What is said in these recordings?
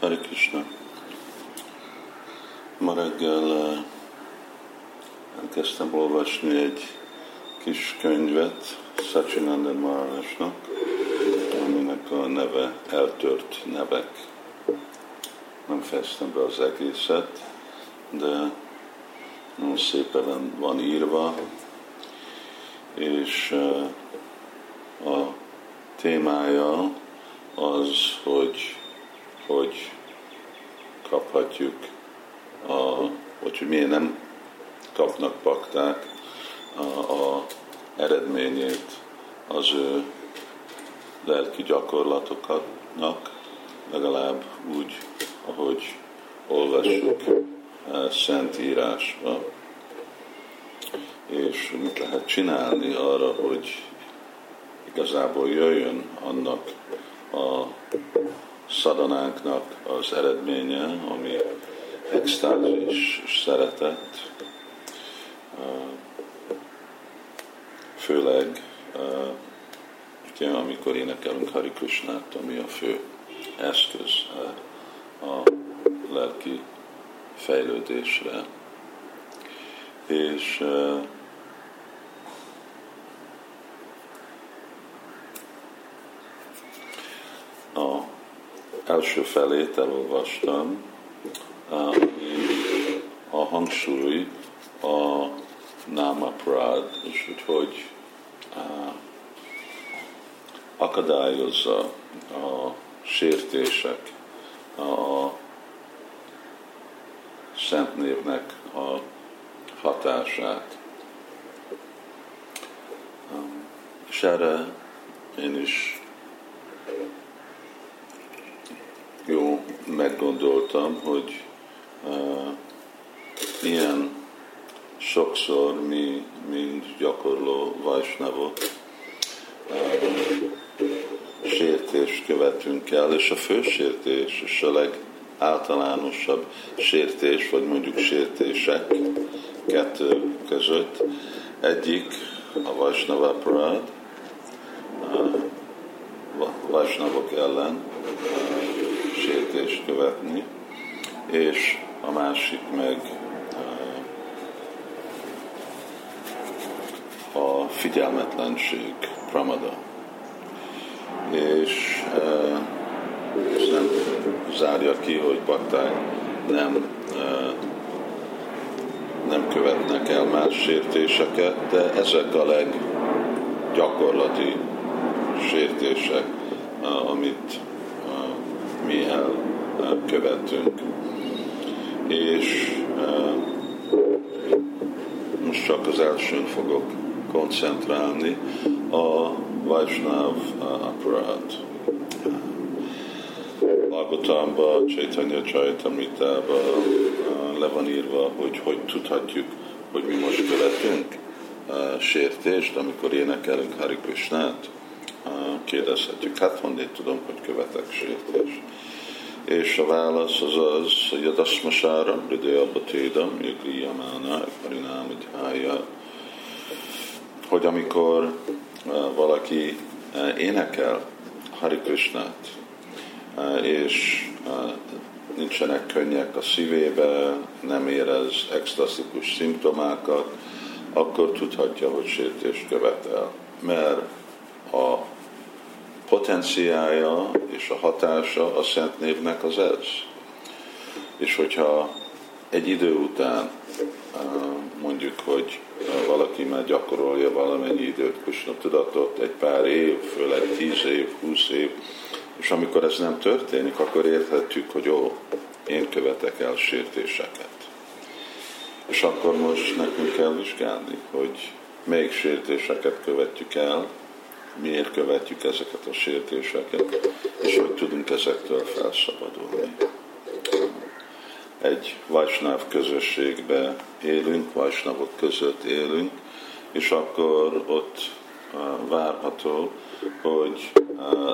Hare Krishna. Ma reggel elkezdtem olvasni egy kis könyvet Sachinanda Maharajnak, aminek a neve Eltört nevek. Nem fejeztem be az egészet, de nagyon szépen van írva, és uh, a témája az, hogy hogy kaphatjuk, a, vagy hogy miért nem kapnak pakták a, a eredményét az ő lelki gyakorlatoknak, legalább úgy, ahogy olvassuk Szentírásba, és mit lehet csinálni arra, hogy igazából jöjjön annak a szadanánknak az eredménye, ami extázis szeretet, főleg ugye, amikor énekelünk Hari Krishnát, ami a fő eszköz a lelki fejlődésre. És a első felét elolvastam, a hangsúly a Prad, és hogy hogy akadályozza a sértések a szent névnek a hatását. És erre én is jó meggondoltam, hogy uh, milyen sokszor mi, mind gyakorló vajsnavok uh, sértést követünk el, és a fő sértés, és a legáltalánosabb sértés, vagy mondjuk sértések kettő között. Egyik a Vajsnava Prad, Vajsnavok ellen, sértést követni, és a másik meg eh, a figyelmetlenség, pramada. És eh, ez nem zárja ki, hogy bakták nem, eh, nem követnek el más sértéseket, de ezek a leggyakorlati sértések, amit mi elkövetünk. És most csak az elsőn fogok koncentrálni, a Vajsnáv aparát. Bhagavatamban, Chaitanya Chaitamritában le van írva, hogy hogy tudhatjuk, hogy mi most követünk sértést, amikor énekelünk Hari Krishnát kérdezhetjük, hát honnét tudom, hogy követek sértést. És a válasz az az, hogy a daszmasára, hridaya tédam, jagriyamána, parinámadhája, hogy amikor valaki énekel Hari Krishnát, és nincsenek könnyek a szívébe, nem érez extaszikus szimptomákat, akkor tudhatja, hogy sértést követel. Mert a potenciája és a hatása a Szent Névnek az ez. És hogyha egy idő után mondjuk, hogy valaki már gyakorolja valamennyi időt Kusna tudatot, egy pár év, főleg tíz év, húsz év, és amikor ez nem történik, akkor érthetjük, hogy ó, én követek el sértéseket. És akkor most nekünk kell vizsgálni, hogy melyik sértéseket követjük el, miért követjük ezeket a sértéseket, és hogy tudunk ezektől felszabadulni. Egy Vajsnáv közösségbe élünk, Vajsnavok között élünk, és akkor ott várható, hogy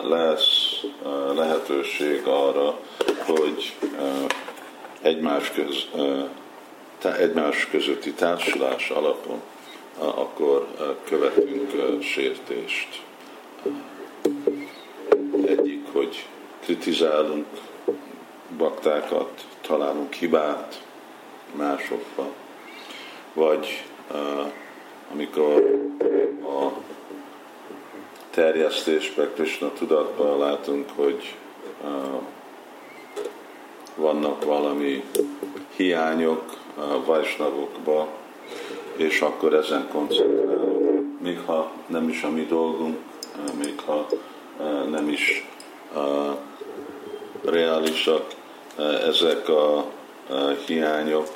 lesz lehetőség arra, hogy egymás, köz, egymás közötti társulás alapon akkor követünk sértést. Egyik, hogy kritizálunk baktákat, találunk hibát másokba, vagy uh, amikor a terjesztésbe, Krishna tudatban látunk, hogy uh, vannak valami hiányok uh, Vajsnavokba, és akkor ezen koncentrálunk. Még ha nem is a mi dolgunk, még ha uh, nem is uh, reálisak uh, ezek a hiányok,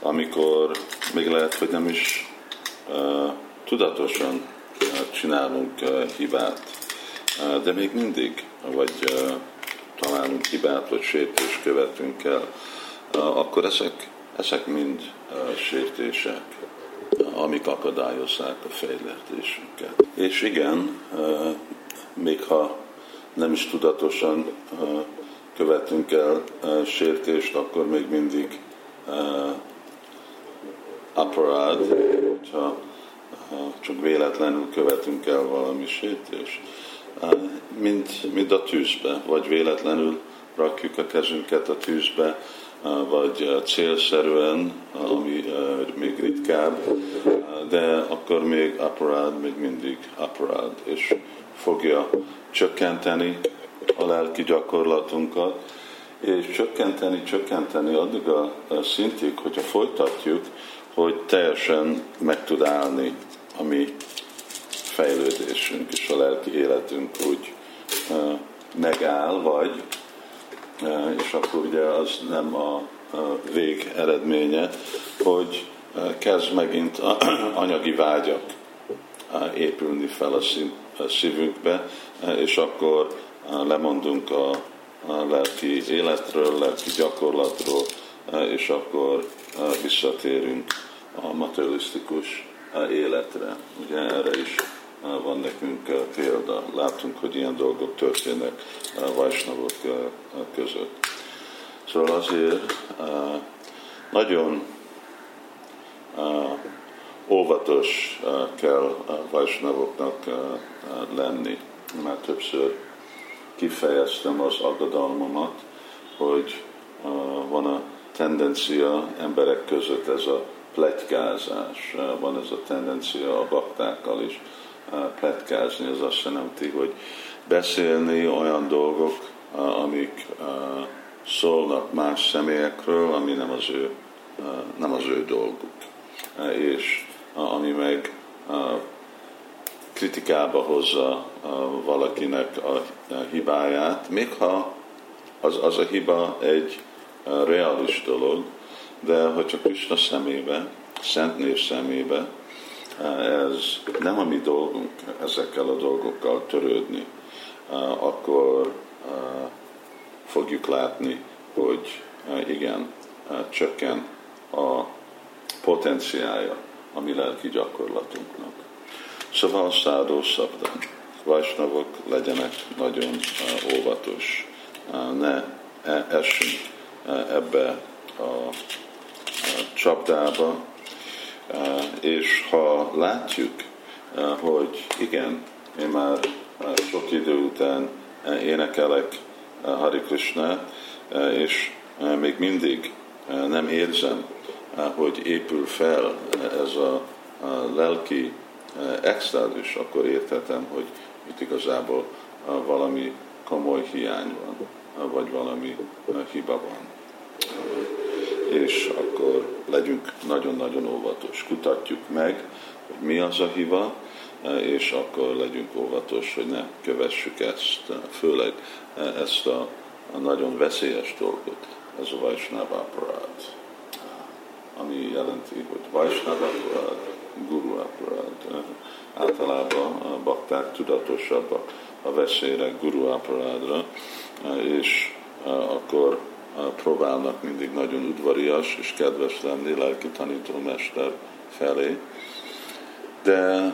amikor még lehet, hogy nem is tudatosan csinálunk hibát, de még mindig, vagy találunk hibát, vagy sértést követünk el, akkor ezek, ezek mind sértések, amik akadályozzák a fejlesztésünket. És igen, még ha nem is tudatosan követünk el sértést, akkor még mindig aparád, hogyha csak véletlenül követünk el valami sértést, mint, mint a tűzbe, vagy véletlenül rakjuk a kezünket a tűzbe, vagy célszerűen, ami még ritkább, de akkor még aparád, még mindig aparád, és fogja csökkenteni a lelki gyakorlatunkat, és csökkenteni, csökkenteni addig a szintig, hogyha folytatjuk, hogy teljesen meg tud állni a mi fejlődésünk és a lelki életünk úgy megáll, vagy, és akkor ugye az nem a, a vég eredménye, hogy uh, kezd megint anyagi vágyak épülni fel a, szívünkbe, és akkor lemondunk a, lelki életről, lelki gyakorlatról, és akkor visszatérünk a materialisztikus életre. Ugye erre is van nekünk példa. Látunk, hogy ilyen dolgok történnek Vajsnavok között. Szóval azért nagyon óvatos kell Vajsnavoknak lenni. Már többször kifejeztem az aggodalmamat, hogy van a tendencia emberek között ez a pletykázás, van ez a tendencia a baktákkal is pletkázni, ez azt jelenti, hogy beszélni olyan dolgok, amik szólnak más személyekről, ami nem az ő, nem az ő dolguk. És ami meg kritikába hozza valakinek a hibáját, még ha az, az a hiba egy reális dolog, de hogyha Krishna szemébe, Szent Név szemébe, ez nem a mi dolgunk ezekkel a dolgokkal törődni, akkor fogjuk látni, hogy igen, csökken a potenciája a mi lelki gyakorlatunknak. Szóval szádó szabdán, vajsnavok legyenek nagyon óvatos, ne e, essünk ebbe a csapdába, és ha látjuk, hogy igen, én már sok idő után énekelek Hari Krishna, és még mindig nem érzem, hogy épül fel ez a lelki extázis, akkor értetem, hogy itt igazából valami komoly hiány van, vagy valami hiba van és akkor legyünk nagyon-nagyon óvatos. Kutatjuk meg, hogy mi az a hiva, és akkor legyünk óvatos, hogy ne kövessük ezt, főleg ezt a, a nagyon veszélyes dolgot, ez a Vaisnava aparát, ami jelenti, hogy Vaisnava aparát, Guru aparát. Általában a bakták tudatosabbak a veszélyre, Guru aparádra, és akkor próbálnak mindig nagyon udvarias és kedves lenni lelki tanítómester felé, de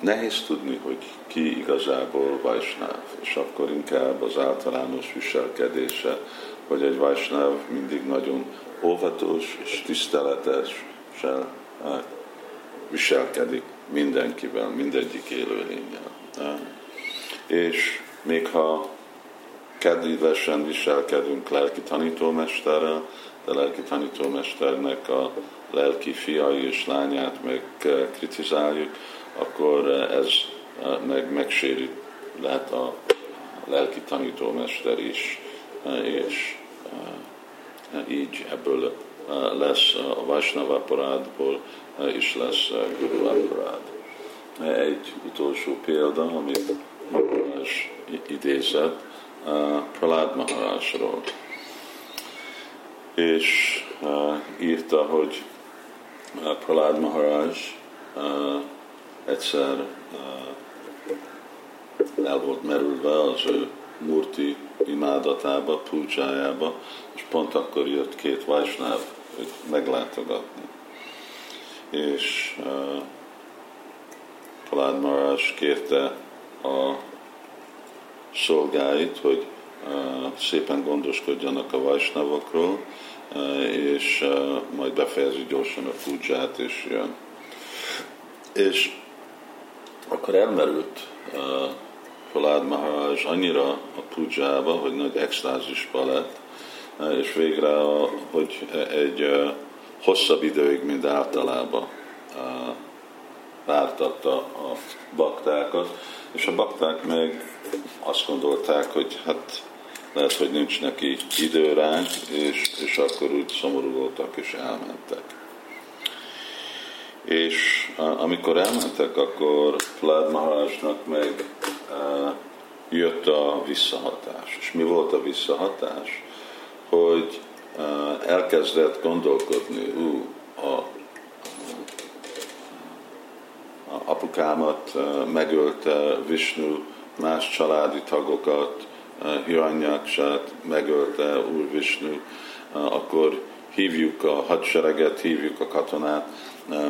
nehéz tudni, hogy ki igazából vajsnáv, és akkor inkább az általános viselkedése, hogy egy vajsnáv mindig nagyon óvatos és tiszteletesen viselkedik mindenkivel, mindegyik élőlényel. És még ha kedvesen viselkedünk lelki tanítómesterrel, de lelki tanítómesternek a lelki fiai és lányát meg kritizáljuk, akkor ez meg megsérít lehet a lelki tanítómester is, és így ebből lesz a Vaisnava parádból is lesz Guru Aparád. Egy utolsó példa, amit idézett, Pralád Maharajról. És írta, hogy Pralád Maharaj egyszer el volt merülve az ő murti imádatába, púcsájába, és pont akkor jött két vajsnáv őt meglátogatni. És uh, Palád Marás kérte a szolgáit, hogy szépen gondoskodjanak a vajsnavokról, és majd befejezi gyorsan a púcsát, és jön. És akkor elmerült Palád Maharaj annyira a pujába, hogy nagy extázisba lett, és végre, hogy egy hosszabb időig, mint általában vártatta a baktákat, és a bakták meg azt gondolták, hogy hát lehet, hogy nincs neki idő rá, és, és akkor úgy szomorú voltak, és elmentek. És amikor elmentek, akkor Plád Maharajnak meg jött a visszahatás. És mi volt a visszahatás? Hogy elkezdett gondolkodni, ú, a, a apukámat megölte Vishnu, más családi tagokat, Hiranyaksát megölte Úr Vishnu, akkor hívjuk a hadsereget, hívjuk a katonát,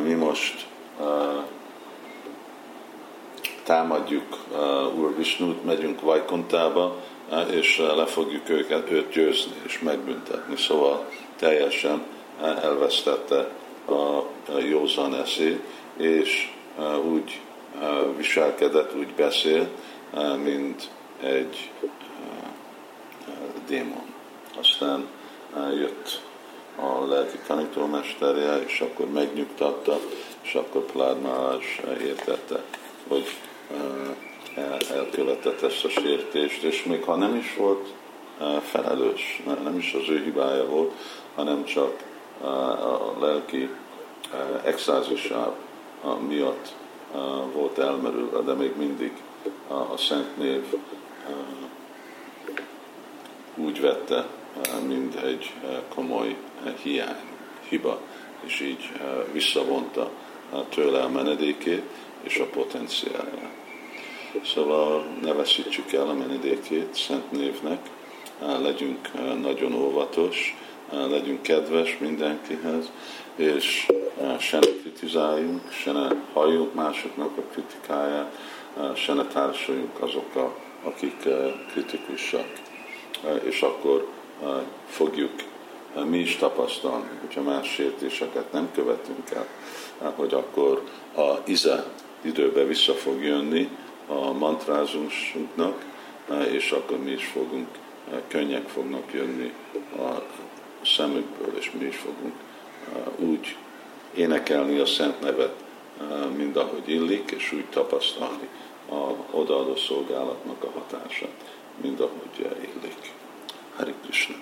mi most támadjuk Úr Visnút, megyünk Vajkontába, és le fogjuk őket, őt győzni és megbüntetni. Szóval teljesen elvesztette a józan eszét, és úgy viselkedett, úgy beszél, uh, mint egy démon. Aztán jött a lelki tanítómesterje, és akkor megnyugtatta, és akkor Plád értette, hogy elkövetett ezt a sértést, és még ha nem is volt felelős, nem is az ő hibája volt, hanem csak a lelki exázisáv miatt volt elmerülve, de még mindig a Szent Név úgy vette, mint egy komoly hiány, hiba, és így visszavonta tőle a menedékét és a potenciálját. Szóval ne veszítsük el a menedékét Szent névnek, legyünk nagyon óvatos, legyünk kedves mindenkihez, és se ne kritizáljunk, se ne halljunk másoknak a kritikáját, se ne társuljunk azokkal, akik kritikusak. És akkor fogjuk mi is tapasztalni, hogyha más sértéseket nem követünk el, hogy akkor a ize időbe vissza fog jönni, a mantrázunknak, és akkor mi is fogunk, könnyek fognak jönni a szemükből, és mi is fogunk úgy énekelni a szent nevet, mind ahogy illik, és úgy tapasztalni a odaadó szolgálatnak a hatását, mind ahogy illik. Hari Krishna.